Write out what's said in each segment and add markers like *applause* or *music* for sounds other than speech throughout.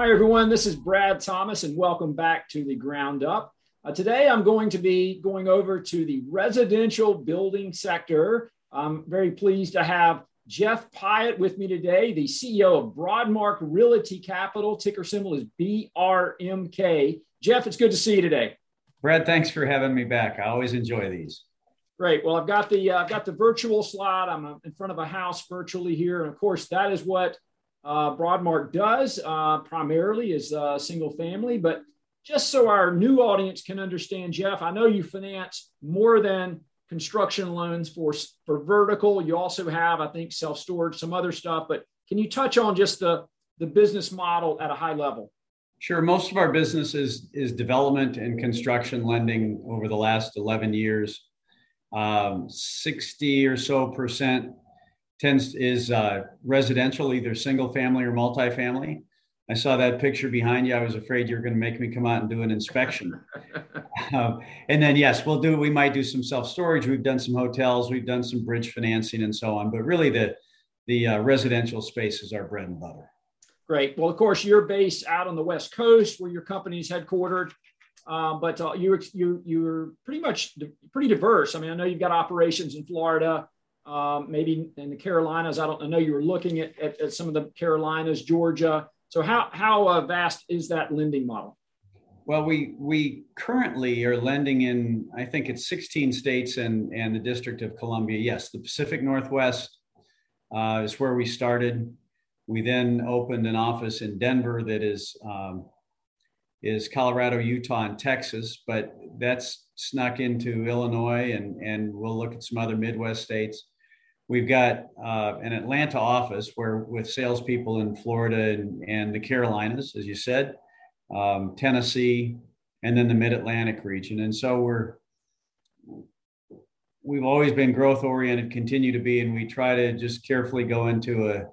Hi, everyone. This is Brad Thomas, and welcome back to the Ground Up. Uh, today, I'm going to be going over to the residential building sector. I'm very pleased to have Jeff Pyatt with me today, the CEO of Broadmark Realty Capital. Ticker symbol is BRMK. Jeff, it's good to see you today. Brad, thanks for having me back. I always enjoy these. Great. Well, I've got the uh, I've got the virtual slide. I'm uh, in front of a house virtually here, and of course, that is what uh, Broadmark does uh, primarily is uh, single family. But just so our new audience can understand, Jeff, I know you finance more than construction loans for, for vertical. You also have, I think, self storage, some other stuff. But can you touch on just the, the business model at a high level? Sure. Most of our business is, is development and construction lending over the last 11 years. Um, 60 or so percent tends is uh, residential, either single family or multifamily. I saw that picture behind you. I was afraid you were going to make me come out and do an inspection. *laughs* um, and then, yes, we'll do. We might do some self storage. We've done some hotels. We've done some bridge financing and so on. But really, the the uh, residential space is our bread and butter. Great. Well, of course, you're based out on the West Coast, where your company's headquartered. Um, but uh, you you you're pretty much pretty diverse. I mean, I know you've got operations in Florida, um, maybe in the Carolinas. I don't I know you were looking at, at, at some of the Carolinas, Georgia. So how how uh, vast is that lending model? Well, we we currently are lending in I think it's 16 states and and the District of Columbia. Yes, the Pacific Northwest uh, is where we started. We then opened an office in Denver that is um, is Colorado, Utah, and Texas, but that's snuck into Illinois, and and we'll look at some other Midwest states. We've got uh, an Atlanta office where with salespeople in Florida and, and the Carolinas, as you said, um, Tennessee, and then the Mid Atlantic region. And so we're we've always been growth oriented, continue to be, and we try to just carefully go into a,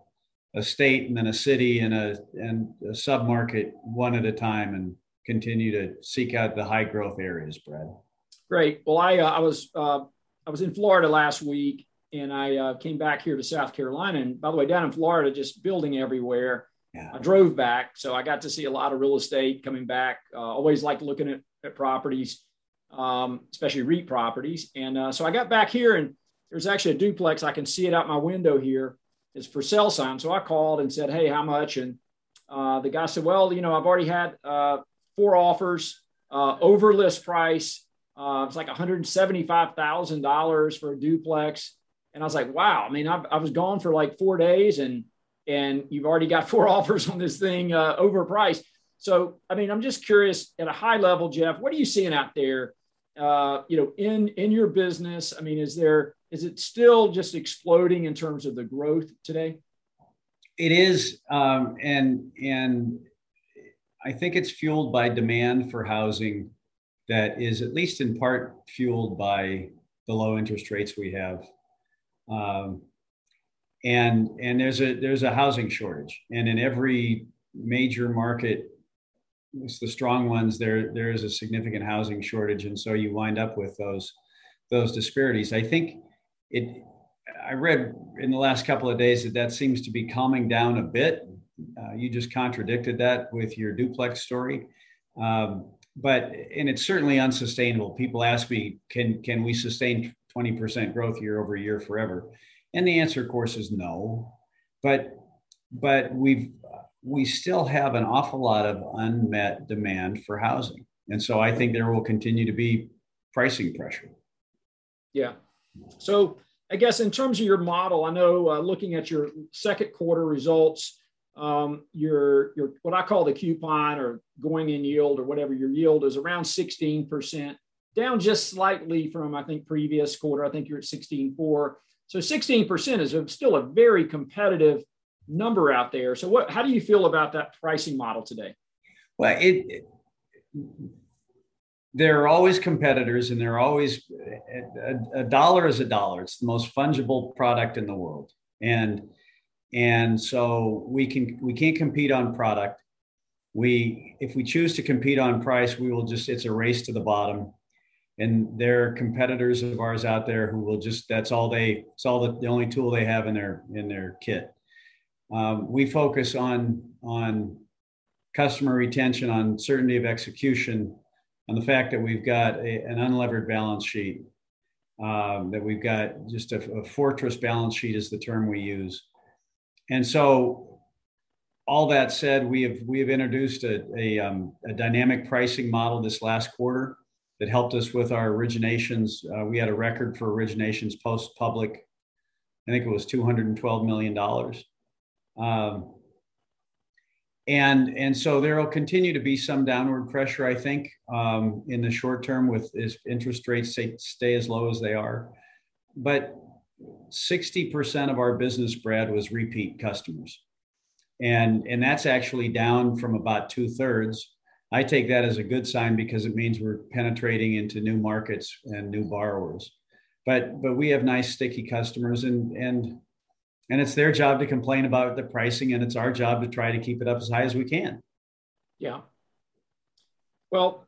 a state and then a city and a and a submarket one at a time and continue to seek out the high growth areas, Brad. Great. Well, I uh, I was uh, I was in Florida last week and I uh, came back here to South Carolina. And by the way, down in Florida, just building everywhere. Yeah. I drove back, so I got to see a lot of real estate coming back. Uh, always like looking at, at properties, um, especially REIT properties. And uh, so I got back here, and there's actually a duplex. I can see it out my window here. It's for sale sign. So I called and said, "Hey, how much?" And uh, the guy said, "Well, you know, I've already had uh, four offers uh, over list price. it's like $175,000 for a duplex." And I was like, wow, I mean, I, I was gone for like four days and, and you've already got *laughs* four offers on this thing uh, overpriced. So, I mean, I'm just curious at a high level, Jeff, what are you seeing out there, uh, you know, in, in your business? I mean, is there, is it still just exploding in terms of the growth today? It is. Um, and, and I think it's fueled by demand for housing that is at least in part fueled by the low interest rates we have um, and and there's a there's a housing shortage, and in every major market, it's the strong ones. There there is a significant housing shortage, and so you wind up with those those disparities. I think it. I read in the last couple of days that that seems to be calming down a bit. Uh, you just contradicted that with your duplex story. Um, but and it's certainly unsustainable. People ask me, can can we sustain 20% growth year over year forever? And the answer, of course, is no. But but we've we still have an awful lot of unmet demand for housing, and so I think there will continue to be pricing pressure. Yeah. So I guess in terms of your model, I know uh, looking at your second quarter results, um, your your what I call the coupon or going in yield or whatever your yield is around 16% down just slightly from, I think, previous quarter. I think you're at 16.4. So 16% is a, still a very competitive number out there. So what, how do you feel about that pricing model today? Well, it, it there are always competitors and there are always a, a, dollar is a dollar. It's the most fungible product in the world. And, and so we can, we can't compete on product. We, if we choose to compete on price, we will just, it's a race to the bottom and there are competitors of ours out there who will just that's all they it's all the, the only tool they have in their in their kit um, we focus on on customer retention, on certainty of execution, on the fact that we've got a, an unlevered balance sheet, um, that we've got just a, a, fortress balance sheet is the term we use. And so, all that said, we have we have introduced a, a, um, a dynamic pricing model this last quarter that helped us with our originations. Uh, we had a record for originations post public. I think it was two hundred and twelve million dollars. Um, and and so there will continue to be some downward pressure, I think, um, in the short term with if interest rates stay, stay as low as they are. But 60% of our business, Brad, was repeat customers, and and that's actually down from about two thirds. I take that as a good sign because it means we're penetrating into new markets and new borrowers. But but we have nice sticky customers, and and and it's their job to complain about the pricing and it's our job to try to keep it up as high as we can. Yeah. Well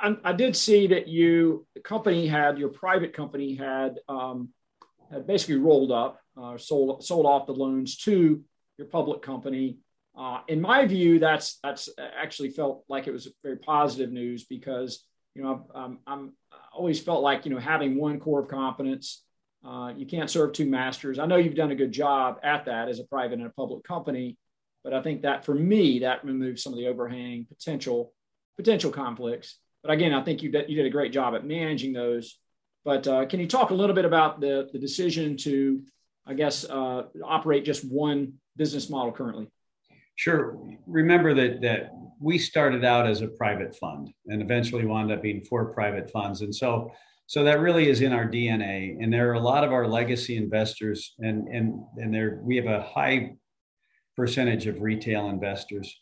I, I did see that you the company had your private company had um, had basically rolled up uh, sold sold off the loans to your public company. Uh, in my view that's that's actually felt like it was very positive news because you know I'm, I'm I always felt like you know having one core of competence uh, you can't serve two masters. I know you've done a good job at that as a private and a public company, but I think that for me that removes some of the overhang potential potential conflicts. But again, I think you did, you did a great job at managing those. But uh, can you talk a little bit about the the decision to, I guess, uh, operate just one business model currently? Sure. Remember that that we started out as a private fund and eventually wound up being four private funds, and so so that really is in our DNA. And there are a lot of our legacy investors, and and and there we have a high percentage of retail investors,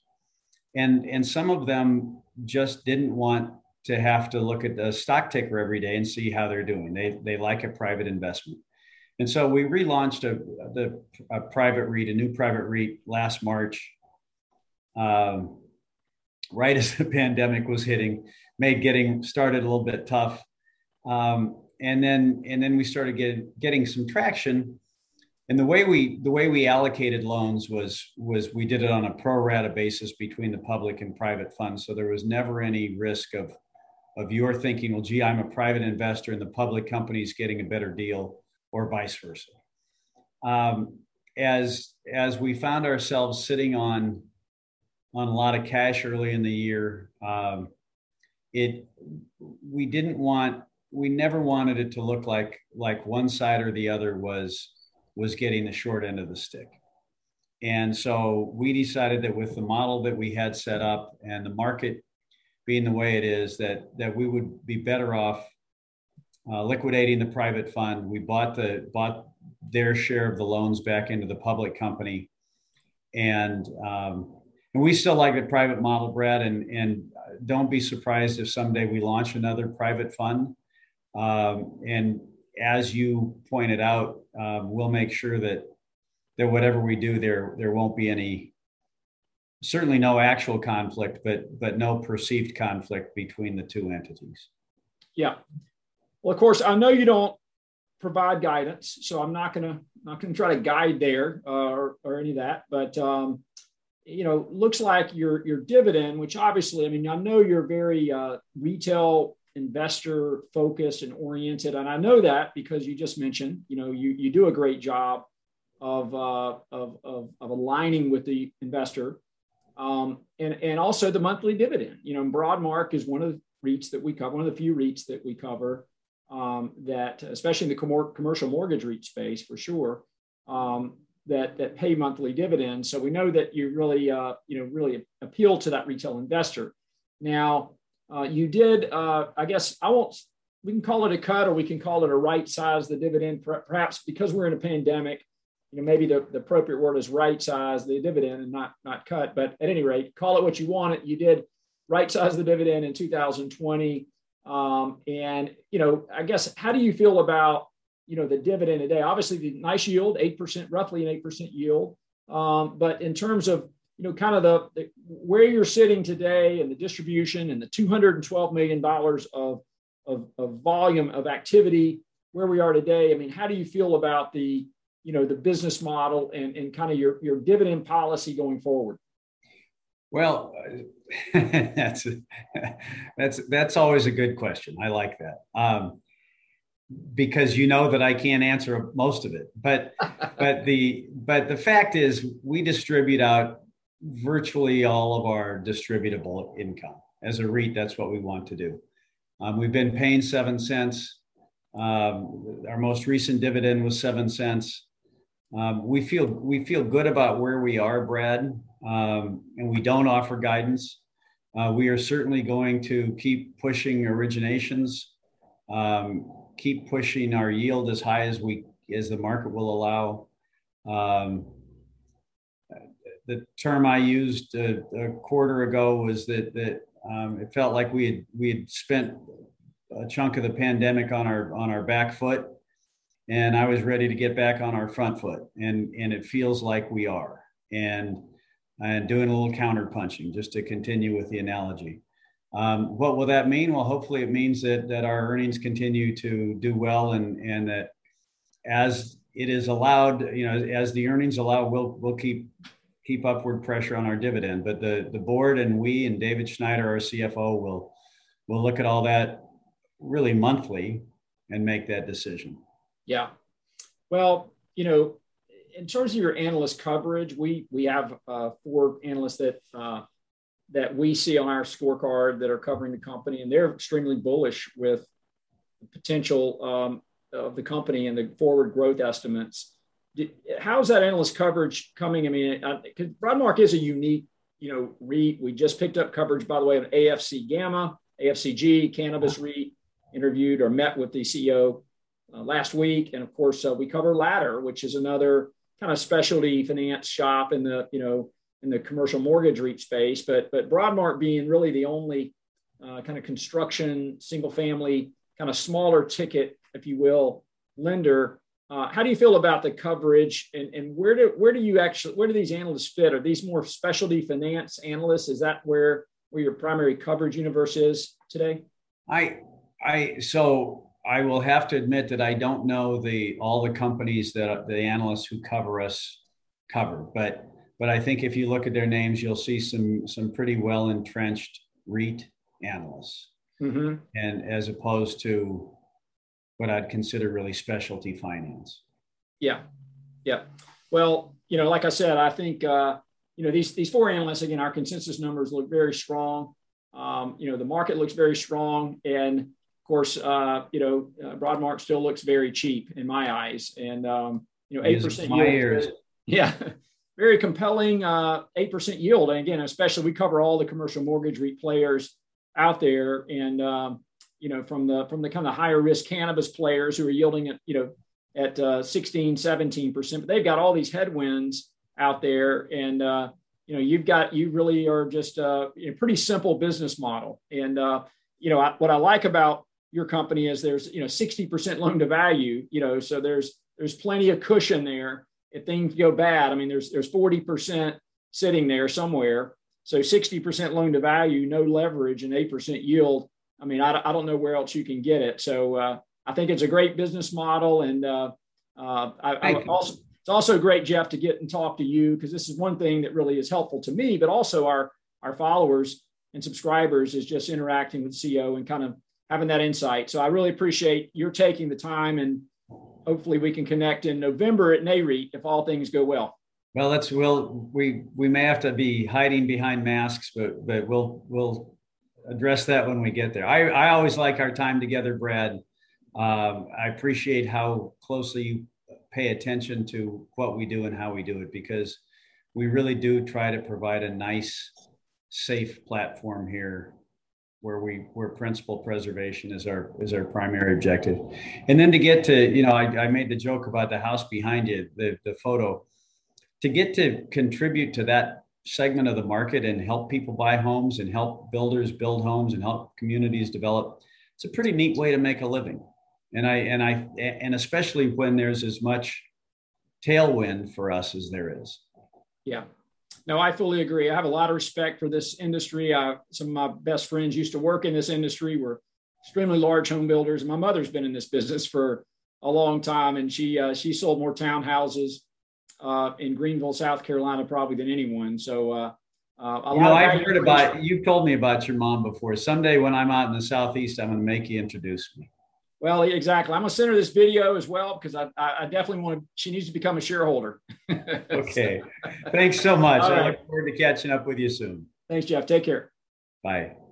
and and some of them just didn't want to have to look at the stock ticker every day and see how they're doing. They they like a private investment. And so we relaunched a, the, a private REIT, a new private REIT last March, um, right as the *laughs* pandemic was hitting, made getting started a little bit tough. Um, and then and then we started getting getting some traction. And the way we the way we allocated loans was was we did it on a pro rata basis between the public and private funds. So there was never any risk of of your thinking, well, gee, I'm a private investor and the public company is getting a better deal, or vice versa. Um, as as we found ourselves sitting on on a lot of cash early in the year, um, it we didn't want we never wanted it to look like like one side or the other was was getting the short end of the stick. And so we decided that with the model that we had set up and the market being the way it is, that that we would be better off uh, liquidating the private fund. We bought the bought their share of the loans back into the public company, and um, and we still like the private model, Brad. And and don't be surprised if someday we launch another private fund um, and as you pointed out, um, we'll make sure that that whatever we do there, there won't be any, certainly no actual conflict, but but no perceived conflict between the two entities. Yeah. Well, of course, I know you don't provide guidance, so I'm not gonna not gonna try to guide there uh, or or any of that. But um, you know, looks like your your dividend, which obviously, I mean, I know you're very uh, retail investor focused and oriented. And I know that because you just mentioned, you know, you, you do a great job of, uh, of, of, of, aligning with the investor. Um, and, and also the monthly dividend. You know, Broadmark is one of the REITs that we cover, one of the few REITs that we cover um, that, especially in the com- commercial mortgage REIT space for sure, um, that, that pay monthly dividends. So we know that you really, uh, you know, really appeal to that retail investor. Now, uh, you did, uh, I guess, I won't, we can call it a cut or we can call it a right size the dividend, perhaps because we're in a pandemic. You know, maybe the, the appropriate word is right size the dividend and not not cut. But at any rate, call it what you want it. You did right size the dividend in 2020. Um, and you know, I guess how do you feel about you know the dividend today? Obviously, the nice yield, eight percent, roughly an eight percent yield. Um, but in terms of you know, kind of the, the, where you're sitting today and the distribution and the 212 million dollars of, of of volume of activity where we are today. I mean, how do you feel about the you know the business model and and kind of your your dividend policy going forward? Well, *laughs* that's that's that's always a good question. I like that um, because you know that I can't answer most of it. But but the but the fact is, we distribute out virtually all of our distributable income as a REIT. That's what we want to do. Um, we've been paying seven cents. Um, our most recent dividend was seven cents. Um, we feel we feel good about where we are, Brad, um, and we don't offer guidance. Uh, we are certainly going to keep pushing originations, um, keep pushing our yield as high as we as the market will allow. Um, the term I used a, a, quarter ago was that that um, it felt like we had we had spent a chunk of the pandemic on our on our back foot and I was ready to get back on our front foot, and and it feels like we are, and and doing a little counter punching just to continue with the analogy. Um, what will that mean? Well, hopefully it means that that our earnings continue to do well, and and that as it is allowed, you know, as the earnings allow, we'll we'll keep keep upward pressure on our dividend. But the the board and we and David Schneider, our CFO, will will look at all that really monthly and make that decision. Yeah. Well, you know, in terms of your analyst coverage, we we have uh, four analysts that uh, that we see on our scorecard that are covering the company, and they're extremely bullish with the potential um, of the company and the forward growth estimates. How's that analyst coverage coming? I mean, because Broadmark is a unique, you know, REIT. We just picked up coverage, by the way, of AFC Gamma, AFCG, Cannabis REIT. Interviewed or met with the CEO uh, last week. And of course, uh, we cover Ladder, which is another kind of specialty finance shop in the, you know, in the commercial mortgage REIT space. But, but Broadmark being really the only uh, kind of construction, single family, kind of smaller ticket, if you will, lender. Uh, how do you feel about the coverage and, and where do where do you actually where do these analysts fit? Are these more specialty finance analysts? Is that where where your primary coverage universe is today? I I so I will have to admit that I don't know the all the companies that the analysts who cover us cover, but but I think if you look at their names, you'll see some some pretty well entrenched REIT analysts, mm-hmm. and as opposed to what I'd consider really specialty finance. Yeah, yeah. Well, you know, like I said, I think uh, you know these these four analysts again. Our consensus numbers look very strong. Um, you know, the market looks very strong, and of course, uh, you know, uh, Broadmark still looks very cheap in my eyes, and um, you know, eight percent yield. *laughs* Yeah, very compelling uh, eight percent yield. And again, especially we cover all the commercial mortgage REIT players out there, and um, you know, from the from the kind of higher risk cannabis players who are yielding at you know at uh, 16, 17 percent, but they've got all these headwinds out there, and uh, you know, you've got you really are just uh, a pretty simple business model, and uh, you know, I, what I like about your company is there's you know 60% loan to value you know so there's there's plenty of cushion there. If things go bad i mean there's there's 40% sitting there somewhere. So 60% loan to value no leverage and 8% yield i mean i, I don't know where else you can get it so uh, i think it's a great business model and uh, uh, I, I also it's also great jeff to get and talk to you because this is one thing that really is helpful to me but also our our followers and subscribers is just interacting with CEO and kind of having that insight. So I really appreciate your taking the time and hopefully we can connect in November at NAREIT if all things go well. Well, let's we'll we we may have to be hiding behind masks, but but we'll we'll address that when we get there. I I always like our time together, Brad. Um, I appreciate how closely you pay attention to what we do and how we do it because we really do try to provide a nice, safe platform here where we where principal preservation is our is our primary objective and then to get to you know i, I made the joke about the house behind you the, the photo to get to contribute to that segment of the market and help people buy homes and help builders build homes and help communities develop it's a pretty neat way to make a living and i and i and especially when there's as much tailwind for us as there is yeah no, I fully agree. I have a lot of respect for this industry. I, some of my best friends used to work in this industry, were extremely large home builders. My mother's been in this business for a long time, and she uh, she sold more townhouses uh, in Greenville, South Carolina, probably than anyone. So uh, Uh, you know, I've heard about you've told me about your mom before. Someday when I'm out in the southeast, I'm going to make you introduce me. Well, exactly. I'm going to send her this video as well because I, I definitely want to. She needs to become a shareholder. *laughs* okay. Thanks so much. I look forward to catching up with you soon. Thanks, Jeff. Take care. Bye.